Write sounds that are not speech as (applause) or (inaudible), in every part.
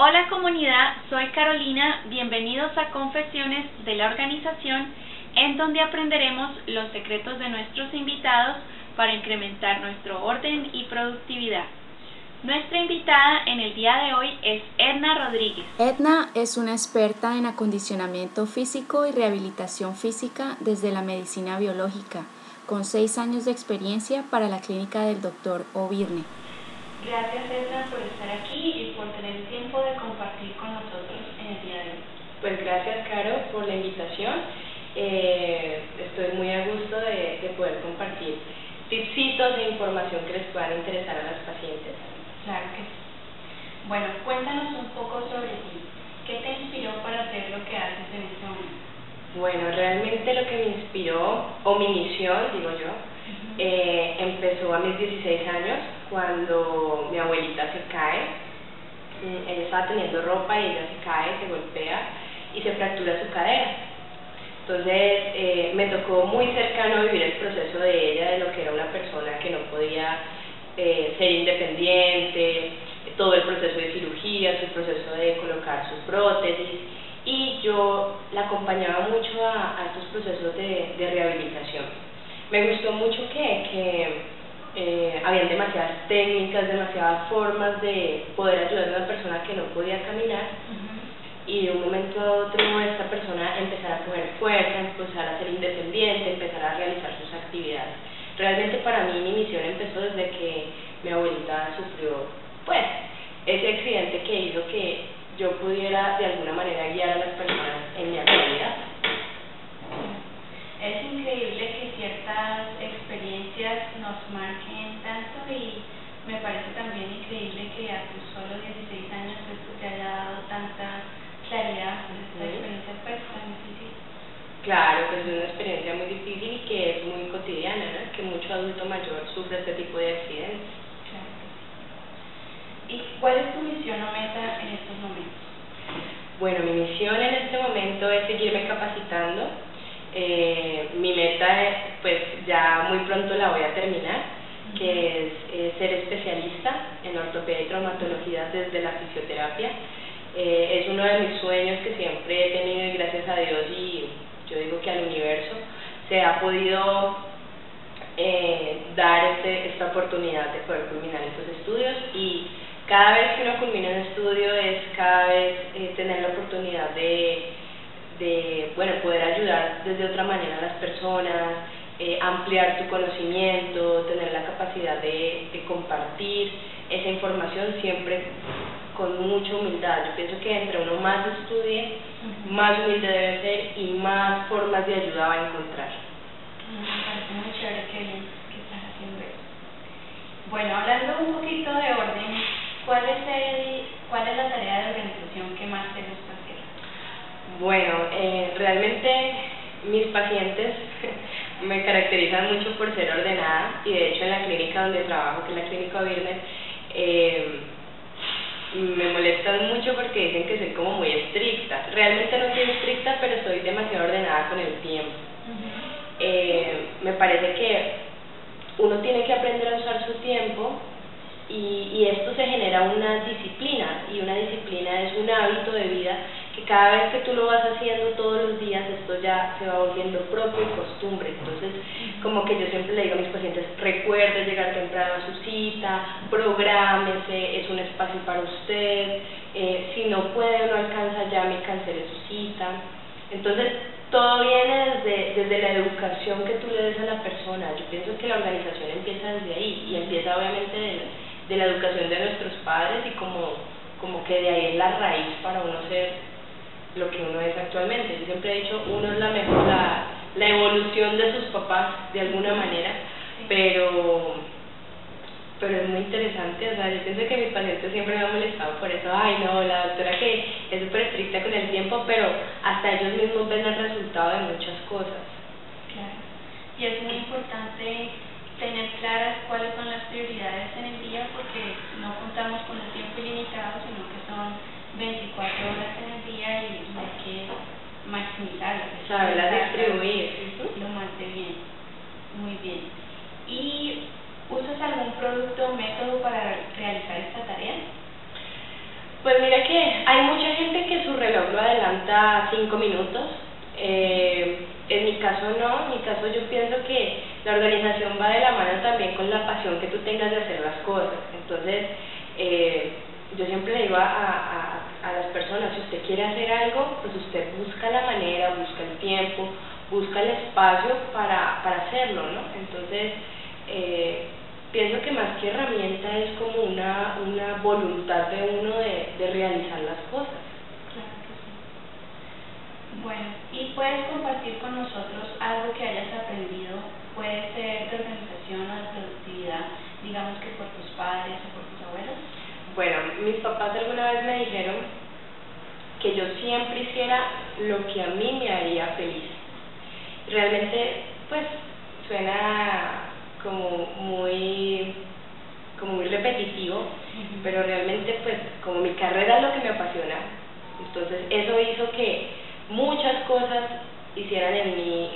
Hola comunidad, soy Carolina, bienvenidos a Confesiones de la organización, en donde aprenderemos los secretos de nuestros invitados para incrementar nuestro orden y productividad. Nuestra invitada en el día de hoy es Edna Rodríguez. Edna es una experta en acondicionamiento físico y rehabilitación física desde la medicina biológica, con seis años de experiencia para la clínica del Dr. O'Birne. Gracias Edna por estar aquí y por tener tiempo de compartir con nosotros en el día de hoy. Pues gracias Caro por la invitación. Eh, estoy muy a gusto de, de poder compartir tipsitos de información que les puedan interesar a las pacientes. Claro que sí. Bueno, cuéntanos un poco sobre ti. ¿Qué te inspiró para hacer lo que haces en este momento? Bueno, realmente lo que me inspiró, o mi misión, digo yo, eh, empezó a mis 16 años, cuando mi abuelita se cae. Mm, ella estaba teniendo ropa y ella se cae, se golpea y se fractura su cadera. Entonces eh, me tocó muy cercano vivir el proceso de ella, de lo que era una persona que no podía eh, ser independiente, todo el proceso de cirugía, su proceso de colocar sus prótesis y yo la acompañaba mucho a, estos procesos de, rehabilitación. Me gustó mucho que, que eh, habían demasiadas técnicas, demasiadas formas de poder ayudar a una persona que no podía caminar y de un momento a otro esta persona empezara a coger fuerza, empezar a ser independiente, empezar a realizar sus actividades. Realmente para mí mi misión empezó desde que mi abuelita sufrió, pues, ese accidente que hizo que yo pudiera de alguna manera guiar a las personas en mi actualidad. Es increíble nos marquen tanto y me parece también increíble que a tus solo 16 años esto te haya dado tanta claridad, esta experiencia pues tan difícil. Claro, pues es una experiencia muy difícil y que es muy cotidiana, ¿no? que mucho adulto mayor sufre este tipo de accidentes. Claro. ¿Y cuál es tu misión o meta en estos momentos? Bueno, mi misión en este momento es seguirme capacitando. Eh, mi meta, es, pues ya muy pronto la voy a terminar, que es ser especialista en ortopedia y traumatología desde la fisioterapia. Eh, es uno de mis sueños que siempre he tenido y gracias a Dios y yo digo que al universo se ha podido eh, dar este, esta oportunidad de poder culminar estos estudios y cada vez que uno culmina un estudio es cada vez eh, tener la oportunidad de, de, bueno, poder ayudar desde otra manera a las personas, eh, ampliar tu conocimiento, tener la capacidad de, de compartir esa información siempre con mucha humildad. Yo pienso que entre uno más estudie, más humilde debe ser y más formas de ayuda va a encontrar. Me parece muy chévere que, que estás haciendo eso. Bueno, hablando un poquito de orden, ¿cuál es, el, ¿cuál es la tarea de organización que más te gusta hacer? Bueno, eh, realmente mis pacientes me caracterizan mucho por ser ordenada y de hecho en la clínica donde trabajo, que es la clínica Virnes, eh, me molestan mucho porque dicen que soy como muy estricta. Realmente no soy estricta, pero soy demasiado ordenada con el tiempo. Eh, me parece que uno tiene que aprender a usar su tiempo y, y esto se genera una disciplina y una disciplina es un hábito de vida que cada vez que tú lo vas haciendo todos los días esto ya se va volviendo propio y costumbre. Entonces como que yo siempre le digo a mis pacientes recuerde llegar temprano a su cita prográmese es un espacio para usted eh, si no puede o no alcanza llame y cancele su cita. Entonces todo viene desde, desde la educación que tú le des a la persona. Yo pienso que la organización empieza desde ahí y empieza obviamente de de la educación de nuestros padres y como, como que de ahí es la raíz para uno ser lo que uno es actualmente. Yo siempre he dicho, uno es la mejor, la, la evolución de sus papás de alguna manera, pero pero es muy interesante, o sea, yo pienso que mis pacientes siempre me han molestado por eso, ay no, la doctora que es súper estricta con el tiempo, pero hasta ellos mismos ven el resultado de muchas cosas. Claro, y es muy importante tener claras cuáles son las prioridades en el día porque no contamos con el tiempo ilimitado, sino que son 24 horas en el día y hay que maximizarlas. Saberlas distribuir. Lo más de bien. Muy bien. ¿Y usas algún producto o método para realizar esta tarea? Pues mira que hay mucha gente que su reloj lo adelanta cinco minutos. Eh, en mi caso no, en mi caso yo pienso que la organización va de la mano también con la pasión que tú tengas de hacer las cosas. Entonces, eh, yo siempre le digo a, a, a, las personas, si usted quiere hacer algo, pues usted busca la manera, busca el tiempo, busca el espacio para, para hacerlo, ¿no? Entonces, eh, pienso que más que herramienta es como una, una voluntad de uno de, de realizar las cosas. Claro que sí. Bueno, y puedes compartir con nosotros algo que hayas aprendido, puede ser de organización o de productividad, digamos que por tus padres o por tus. Bueno, mis papás alguna vez me dijeron que yo siempre hiciera lo que a mí me haría feliz. Realmente, pues, suena como muy como muy repetitivo, pero realmente pues como mi carrera es lo que me apasiona, entonces eso hizo que muchas cosas hicieran en mí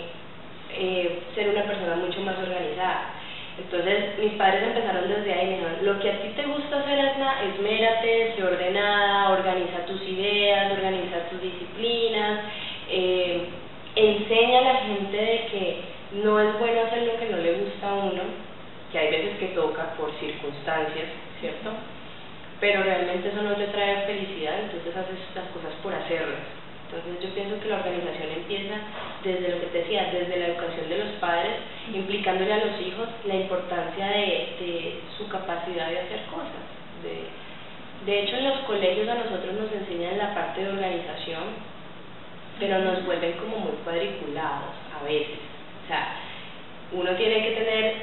eh, ser una persona mucho más organizada. Entonces mis padres empezaron desde ahí me dijeron, lo que a ti te gusta hacer es esmérate, sé ordenada, organiza tus ideas, organiza tus disciplinas, eh, enseña a la gente de que no es bueno hacer lo que no le gusta a uno, que hay veces que toca por circunstancias, ¿cierto? Pero realmente eso no le trae felicidad, entonces haces las cosas por hacerlas. Entonces yo pienso que la organización empieza desde lo que te decía, desde la educación de los padres, implicándole a los hijos la importancia de, de su capacidad de hacer cosas. De, de hecho en los colegios a nosotros nos enseñan la parte de organización, pero nos vuelven como muy cuadriculados a veces. O sea, uno tiene que tener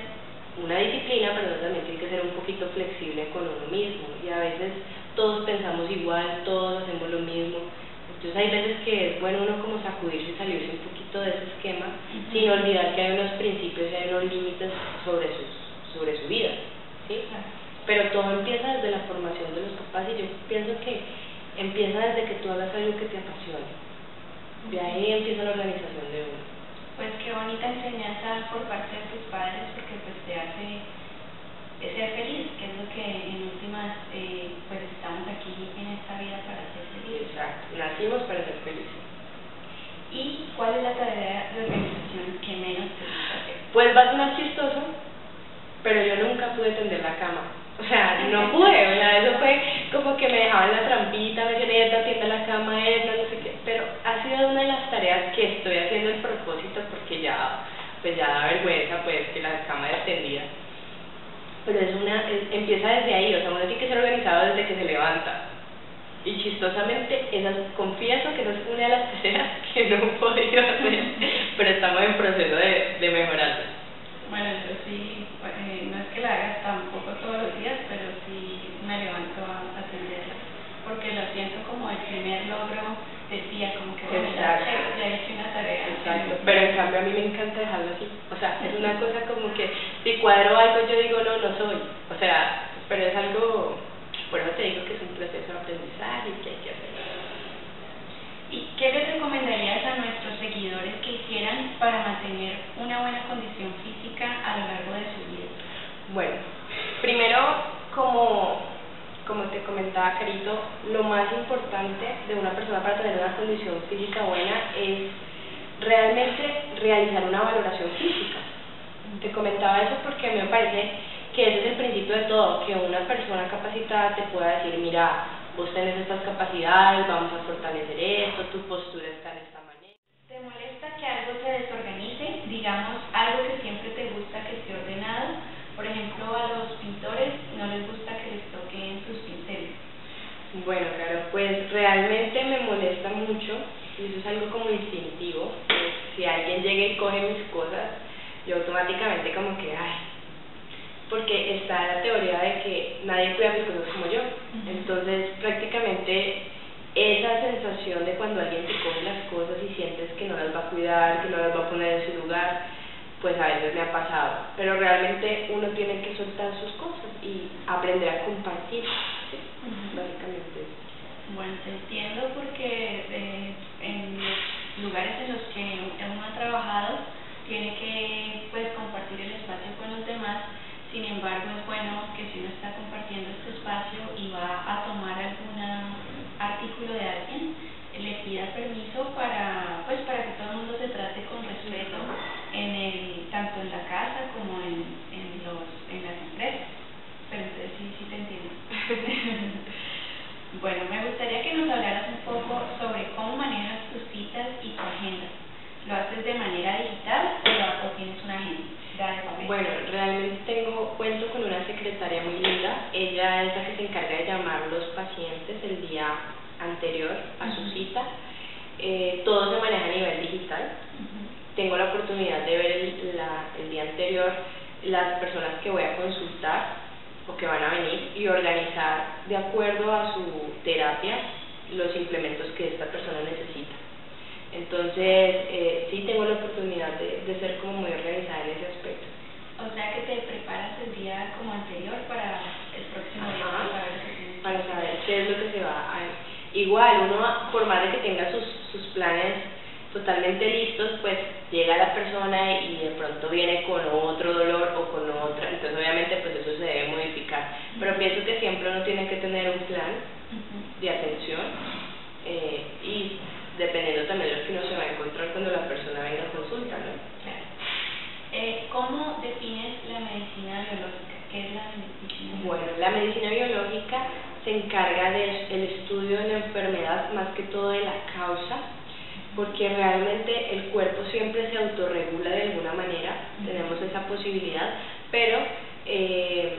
una disciplina, pero también tiene que ser un poquito flexible con uno mismo. Y a veces todos pensamos igual, todos hacemos lo mismo. Entonces hay veces que es bueno uno como sacudirse y salirse un poquito de ese esquema, sin olvidar que hay unos principios y hay unos límites sobre, sus, sobre su vida. ¿sí? Pero todo empieza desde la formación de los papás y yo pienso que empieza desde que tú hagas algo que te apasione. De ahí empieza la organización de uno pues qué bonita enseñanza por parte de tus padres porque pues te hace ser feliz, que es lo que en últimas eh, pues estamos aquí en esta vida para ser felices. Exacto, nacimos para ser felices. ¿Y cuál es la tarea de organización que menos te gusta hacer? Pues va a sonar chistoso, pero yo nunca pude tender la cama. O sea, no (laughs) pude, o sea, eso fue como que me dejaban la trampita, me decían, esta tienda la cama, Edna, no sé qué, pero ha sido una de las tareas que estoy haciendo el propósito porque ya, pues ya da vergüenza, pues, que la cama es tendida. Pero es una, es, empieza desde ahí, o sea, uno tiene que ser organizado desde que se levanta. Y chistosamente, esas, confieso que esa es una de las tareas (laughs) que no he podido hacer, pero estamos en proceso de, de mejorarlo. Bueno, yo sí, eh, no es que la haga tampoco todos los días, pero sí me levanto a atenderla, porque lo siento como el primer logro del día, como que bueno, ya, ya he hecho una tarea. Exacto, pero en cambio a mí me encanta dejarlo así, o sea, es una cosa como que si cuadro algo yo digo no, no soy, o sea, pero es algo, por eso te digo que es un proceso de aprendizaje y que hay que hacerlo. ¿Y qué les recomendarías a nuestros seguidores que hicieran para mantener una buena condición física a lo largo de su vida? Bueno, primero, como, como te comentaba Carito, lo más importante de una persona para tener una condición física buena es realmente realizar una valoración física. Te comentaba eso porque a mí me parece que ese es el principio de todo, que una persona capacitada te pueda decir, mira, vos tenés estas capacidades, vamos a fortalecer esto, tu postura está en esta manera. ¿Te molesta que algo se desorganice? Digamos, algo que siempre te gusta que esté ordenado. Por ejemplo, a los pintores no les gusta que les toquen sus pinceles. Bueno, claro, pues realmente me molesta mucho y eso es algo como instintivo. Si alguien llega y coge mis cosas, yo automáticamente como que, ay, porque está la teoría de que nadie cuida mis cosas como yo. Entonces, prácticamente esa sensación de cuando alguien te coge las cosas y sientes que no las va a cuidar, que no las va a poner en su lugar, pues a veces me ha pasado. Pero realmente uno tiene que soltar sus cosas y aprender a compartir, ¿sí? básicamente. Bueno, te entiendo porque eh, lugares en los que uno ha trabajado tiene que pues compartir el espacio con los demás. Sin embargo, es bueno que si uno está compartiendo este espacio y va a tomar alguna artículo de alguien, le pida permiso para, pues, para que todo el mundo se trate con respeto en el, tanto en la casa como en, en, los, en las empresas. Pero entonces sí, sí te entiendo. bueno, me gustaría que nos hablaras un poco sobre cómo manejas tus citas y tu agenda. ¿Lo haces de manera digital o, o tienes una agenda? Bueno, realmente tengo, cuento con una secretaria muy linda. Ella es la que se encarga de llamar los pacientes el día anterior a su cita. Eh, todo se maneja a nivel digital. Tengo la oportunidad de ver el, la, el día anterior las personas que voy a consultar o que van a venir y organizar de acuerdo a su terapia los implementos que esta persona necesita. Entonces, eh, sí tengo la oportunidad de, de ser como muy organizada en ese aspecto. O sea que te preparas el día como anterior para el próximo día para saber, qué es lo que se va a... Igual, uno, por más de que tenga sus, sus planes totalmente listos, pues llega la persona y de pronto viene con otro dolor o con otra, entonces obviamente pues eso se debe modificar. Pero pienso que siempre uno tiene que tener un plan de atención eh, y dependiendo también de lo que uno se va a encontrar cuando la persona venga a consulta, ¿no? Claro. Eh, ¿Cómo defines la medicina biológica? ¿Qué es la medicina biológica? Bueno, la medicina biológica se encarga del estudio de la enfermedad, más que todo de la causa, porque realmente el cuerpo siempre se autorregula de alguna manera, tenemos esa posibilidad, pero eh,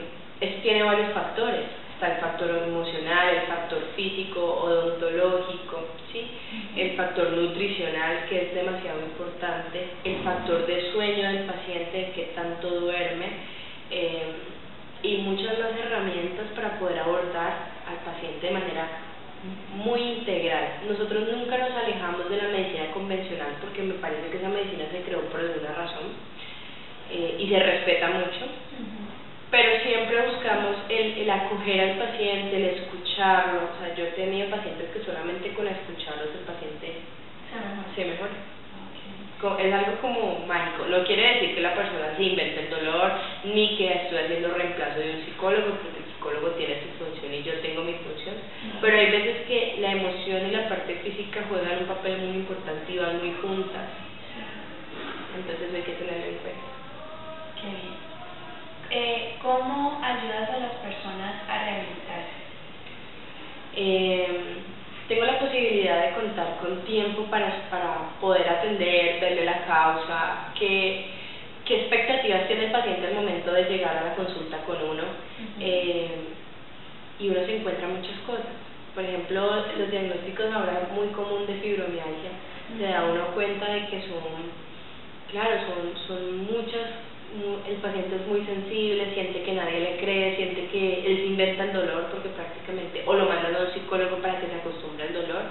tiene varios factores. Está el factor emocional, el factor físico, odontológico, ¿sí? el factor nutricional que es demasiado importante, el factor de sueño del paciente que tanto duerme eh, y muchas más herramientas para poder abordar al paciente de manera muy integral. Nosotros nunca nos alejamos de la medicina convencional porque me parece que esa medicina se creó por alguna razón eh, y se respeta mucho pero siempre buscamos el, el, acoger al paciente, el escucharlo. O sea, yo he tenido pacientes que solamente con escucharlos el paciente se mejora. Es algo como mágico. No quiere decir que la persona se invente el dolor ni que estoy haciendo reemplazo de un psicólogo, porque el psicólogo tiene su función y yo tengo mi función. Pero hay veces que la emoción y la parte física juegan un papel muy importante y van muy juntas. Entonces hay que tenerlo en cuenta. Qué bien eh, ¿cómo ayudas a las personas a rehabilitarse? Eh, tengo la posibilidad de contar con tiempo para, para poder atender, verle la causa, qué, qué expectativas tiene el paciente al momento de llegar a la consulta con uno. eh, y uno se encuentra muchas cosas. Por ejemplo, los diagnósticos ahora muy común de fibromialgia. Se da uno cuenta de que son, claro, son, son muchas el paciente es muy sensible, siente que nadie le cree, siente que él se inventa el dolor porque prácticamente, o lo mandan a un psicólogo para que se acostumbre al dolor.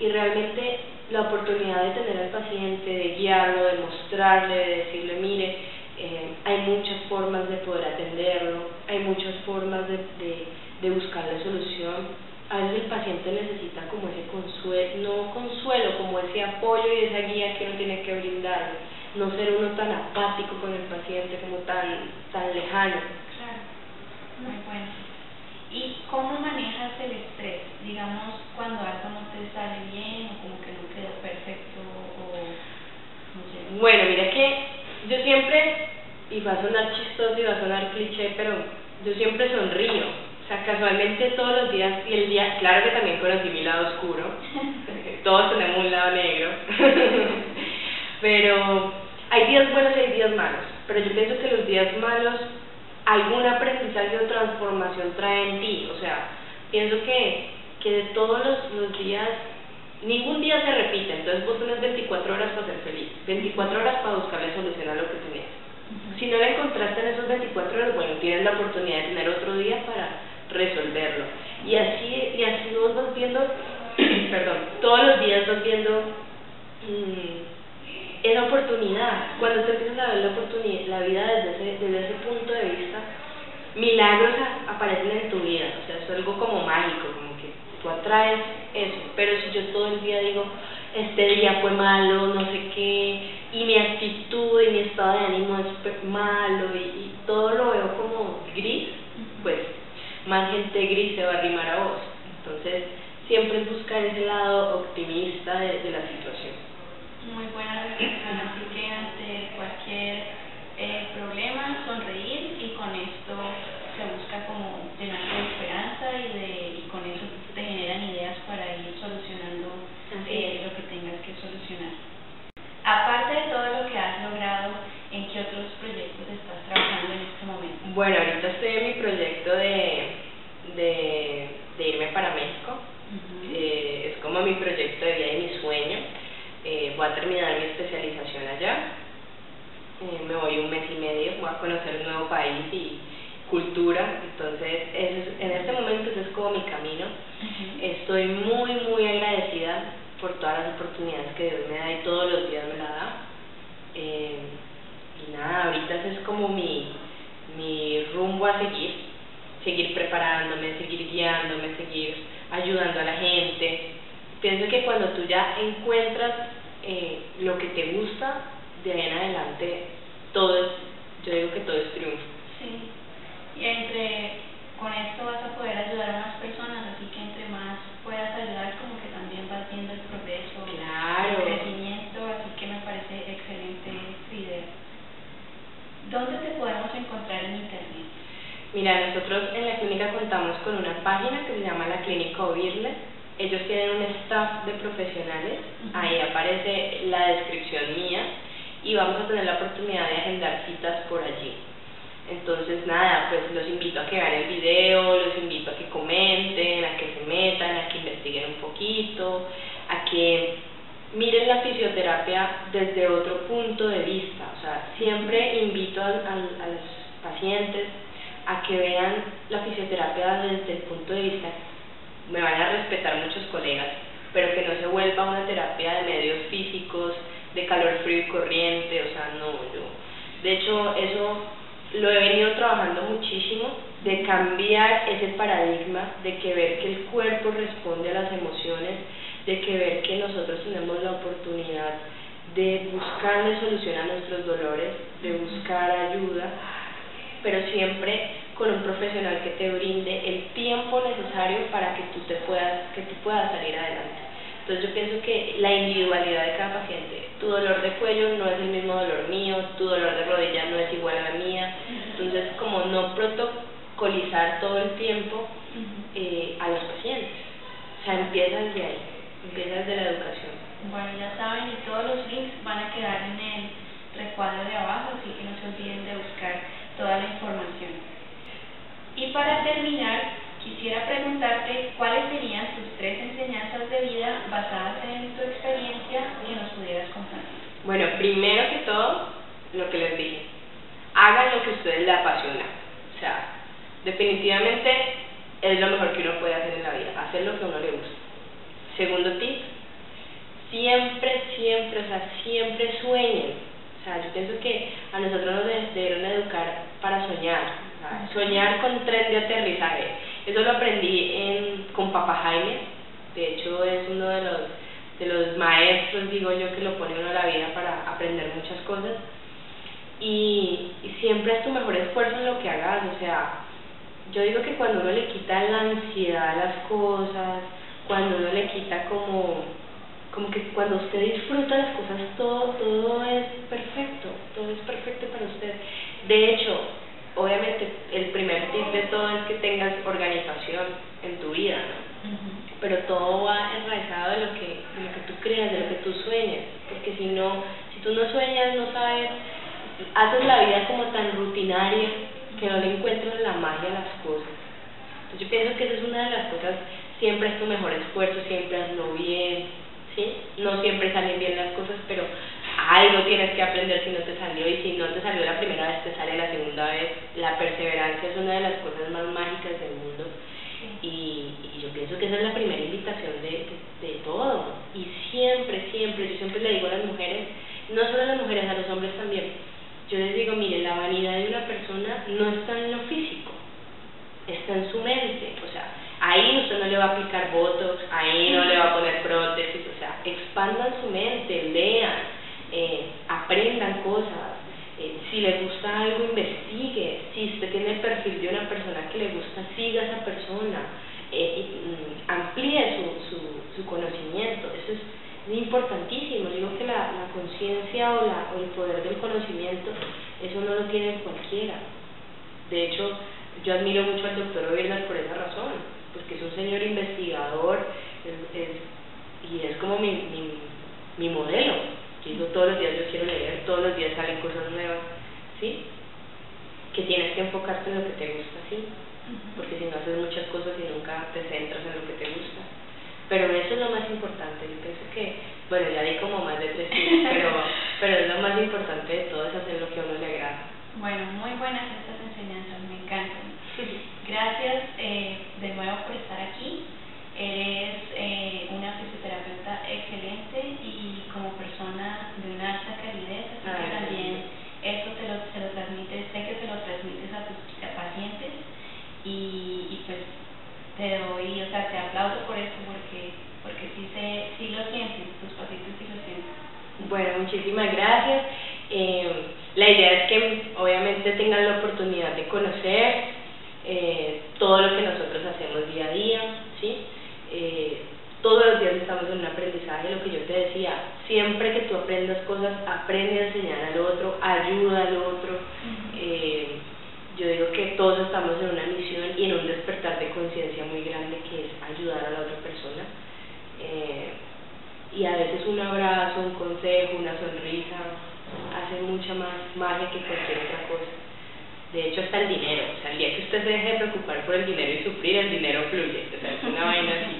Y realmente la oportunidad de tener al paciente, de guiarlo, de mostrarle, de decirle, mire, eh, hay muchas formas de poder atenderlo, hay muchas formas de, de, de buscarle solución. A veces el paciente necesita como ese consuelo, no consuelo, como ese apoyo y esa guía que uno tiene que brindarle no ser uno tan apático con el paciente, como tan, tan lejano. Claro, muy bueno. ¿Y cómo manejas el estrés? Digamos, cuando algo no te sale bien o como que no quedó perfecto o no sé. Bueno, mira que yo siempre, y va a sonar chistoso y va a sonar cliché, pero yo siempre sonrío. O sea, casualmente todos los días, y el día, claro que también conocí mi lado oscuro, (laughs) todos tenemos un lado negro, (laughs) pero hay días buenos y hay días malos, pero yo pienso que los días malos algún aprendizaje o transformación trae en ti. O sea, pienso que, que de todos los, los días, ningún día se repite, entonces vos tenés 24 horas para ser feliz, 24 horas para buscarle solución a lo que tenés. Si no la encontraste en esos 24 horas, bueno, tienes la oportunidad de tener otro día para resolverlo. Y así, y así vos vas viendo, (clears throat) perdón, todos los días vas viendo... Mmm, esa oportunidad, cuando te empiezas a ver la oportunidad, la vida desde ese, desde ese punto de vista, milagros aparecen en tu vida, o sea, es algo como mágico, como que tú atraes eso, pero si yo todo el día digo, este día fue malo, no sé qué, y mi actitud y mi estado de ánimo es malo, y, y todo lo veo como gris, pues más gente gris se va a arrimar a vos. Entonces, siempre es buscar ese lado optimista de, de la situación. Muy buena reflexión, así que ante cualquier eh, problema, sonreír y con esto se busca como llenarte de esperanza y, de, y con eso te generan ideas para ir solucionando eh, lo que tengas que solucionar. Aparte de todo lo que has logrado, ¿en qué otros proyectos estás trabajando en este momento? Bueno, ahorita estoy en mi proyecto de, de, de irme para México. eh, es como mi proyecto de vida y mi sueño. Eh, voy a terminar mi especialización allá. Eh, me voy un mes y medio, voy a conocer un nuevo país y cultura. Entonces, ese es- en este momento ese es como mi camino. Estoy muy, muy agradecida por todas las oportunidades que Dios me da y todos los días me la da. Eh, y nada, ahorita ese es como mi, mi rumbo a seguir, seguir preparándome, seguir guiándome, seguir ayudando a la gente. Pienso que cuando tú ya encuentras eh, lo que te gusta, de ahí en adelante todo es, yo digo que todo es triunfo. Con esto vas a poder ayudar a más personas, así que entre más puedas ayudar, como que también vas viendo el progreso, Claro. el crecimiento, así que me parece excelente tu idea. ¿Dónde te podemos encontrar en internet? Mira, nosotros en la clínica contamos con una página que se llama la Clínica Ovirle. Ellos tienen un staff de profesionales, ahí aparece la descripción mía y vamos a tener la oportunidad de agendar citas por allí. Entonces, nada, pues los invito a que vean el video, los invito a que comenten, a que se metan, a que investiguen un poquito, a que miren la fisioterapia desde otro punto de vista. O sea, siempre invito a, a- a los pacientes a que vean la fisioterapia desde el punto de vista, me van a respetar muchos colegas, pero que no se vuelva una terapia de medios físicos, de calor frío y corriente, o sea, no, yo. De hecho, eso lo he venido trabajando muchísimo, de cambiar ese paradigma, de que ver que el cuerpo responde a las emociones, de que ver que nosotros tenemos la oportunidad de buscarle solución a nuestros dolores, de buscar ayuda, pero siempre con un profesional que te brinde el tiempo necesario para que tú te puedas que tú puedas salir adelante. Entonces yo pienso que la individualidad de cada paciente, tu dolor de cuello no es el mismo dolor mío, tu dolor de rodilla no es igual a la mía, entonces como no protocolizar todo el tiempo eh, a los pacientes, o sea, empieza desde ahí, empieza desde la educación. Bueno, ya saben, y todos los links van a quedar en el recuadro de abajo, así que no se olviden de buscar toda la información. Y para terminar, quisiera preguntarte cuáles serían tus tres enseñanzas de vida basadas en tu experiencia que nos pudieras compartir. Bueno, primero que todo, lo que les dije, hagan lo que a ustedes les apasiona. O sea, definitivamente es lo mejor que uno puede hacer en la vida, hacer lo que a uno le gusta. Segundo tip, siempre, siempre, o sea, siempre sueñen. O sea, yo pienso que a nosotros nos de- debieron educar para soñar, soñar con tren de aterrizaje. Eso lo aprendí en, con Papá Jaime, de hecho es uno de los, de los maestros, digo yo, que lo pone uno a la vida para aprender muchas cosas. Y, y siempre es tu mejor esfuerzo en lo que hagas, o sea, yo digo que cuando uno le quita la ansiedad a las cosas, cuando uno le quita como, como que cuando usted disfruta las cosas, todo, todo es perfecto, todo es perfecto para usted. De hecho, obviamente el primer tip de todo es que tengas organización en tu vida, ¿no? pero todo va enraizado de lo que de lo que tú creas, de lo que tú sueñas, porque si no, si tú no sueñas, no sabes, haces la vida como tan rutinaria que no le encuentras la magia a las cosas. Entonces yo pienso que esa es una de las cosas, siempre es tu mejor esfuerzo, siempre hazlo bien, ¿sí? No siempre salen bien las cosas, pero algo tienes que aprender si no te salió y si no te salió la primera vez, te sale la segunda vez. La perseverancia es una de las cosas más mágicas del mundo y, y yo pienso que esa es la primera invitación de, de, de todo. Y siempre, siempre, yo siempre le digo a las mujeres, no solo a las mujeres, a los hombres también, yo les digo, mire, la vanidad de una persona no está en lo físico, está en su mente. O sea, ahí usted no le va a aplicar botox, ahí no le va a poner prótesis, o sea, expandan su mente, lean, eh, aprendan cosas. Eh, si les gusta algo, investigue. Si usted tiene el perfil de una persona que le gusta, siga a esa persona. Eh, mm, amplíe conocimiento. Eso es importantísimo. Digo que la, conciencia o, o el poder del conocimiento, eso no lo tiene cualquiera. De hecho, yo admiro mucho al doctor Oviedas por esa razón, porque es un señor investigador y es como mi, mi, mi modelo. Digo, todos los días yo quiero leer, todos los días salen cosas nuevas, ¿sí? Que tienes que enfocarte en lo que te gusta, ¿sí? Porque si no haces muchas cosas y nunca te centras en lo que te gusta. Pero eso es lo más importante, yo pienso que, bueno, ya di como más de tres tips, (laughs) pero, pero es lo más importante de todo, es hacer lo que a uno le agrada. Bueno, muy buenas estas enseñanzas, me encantan. (laughs) Gracias eh, de nuevo por estar aquí. Eres eh, una fisioterapeuta excelente y como persona de una alta calidez, así que también eso te lo, se lo transmites, sé que te lo transmites a tus pacientes y, y pues te doy, o sea, te aplaudo por eso porque porque sí, se, sí lo sientes, tus pacientes sí lo sienten. Bueno, muchísimas gracias. Eh, la idea es que obviamente tengan la oportunidad de conocer eh, todo lo que nosotros hacemos día a día, ¿sí? Eh, todos los días estamos en un aprendizaje, lo que yo te decía, siempre que tú aprendas cosas, aprende a enseñar al otro, ayuda al otro. eh, yo digo que todos estamos en una misión y en un despertar de conciencia muy grande que es ayudar a la otra persona. Eh, y a veces un abrazo, un consejo, una sonrisa hace mucha más magia que cualquier otra cosa. De hecho, hasta el dinero. O sea, el día que usted se deje de preocupar por el dinero y sufrir, el dinero fluye. O sea, es una vaina así.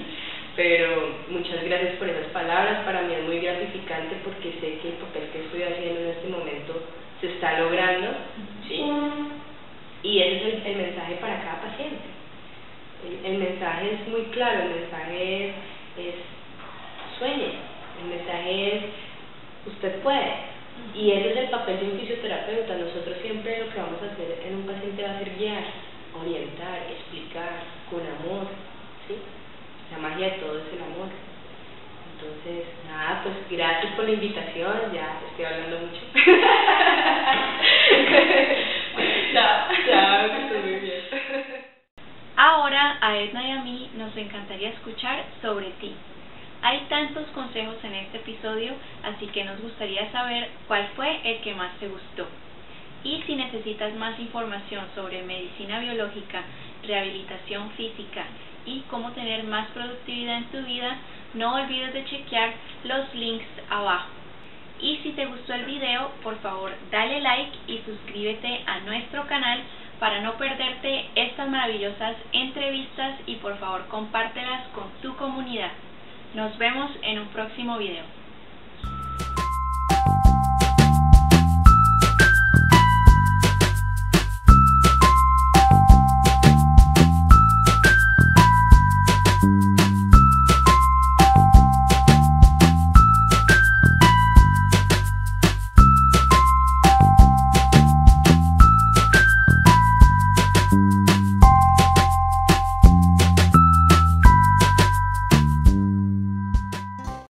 Pero muchas gracias por esas palabras. Para mí es muy gratificante porque sé que el papel que estoy haciendo en este momento se está logrando. ¿sí? Y ese es el, mensaje para cada paciente. El, mensaje es muy claro. El mensaje es sueñe. El mensaje es usted puede. Y ese es el papel de un fisioterapeuta. Nosotros siempre lo que vamos a hacer en un paciente va a ser guiar, orientar, explicar con amor, ¿sí? La magia de todo es el amor. Entonces, nada, pues gracias por la invitación, ya estoy hablando mucho. (laughs) chao. Chao, que muy bien. Ahora a Edna y a mí nos encantaría escuchar sobre ti. Hay tantos consejos en este episodio, así que nos gustaría saber cuál fue el que más te gustó. Y si necesitas más información sobre medicina biológica, rehabilitación física y cómo tener más productividad en tu vida, no olvides de chequear los links abajo. Y si te gustó el video, por favor dale like y suscríbete a nuestro canal para no perderte estas maravillosas entrevistas y por favor compártelas con tu comunidad. Nos vemos en un próximo video.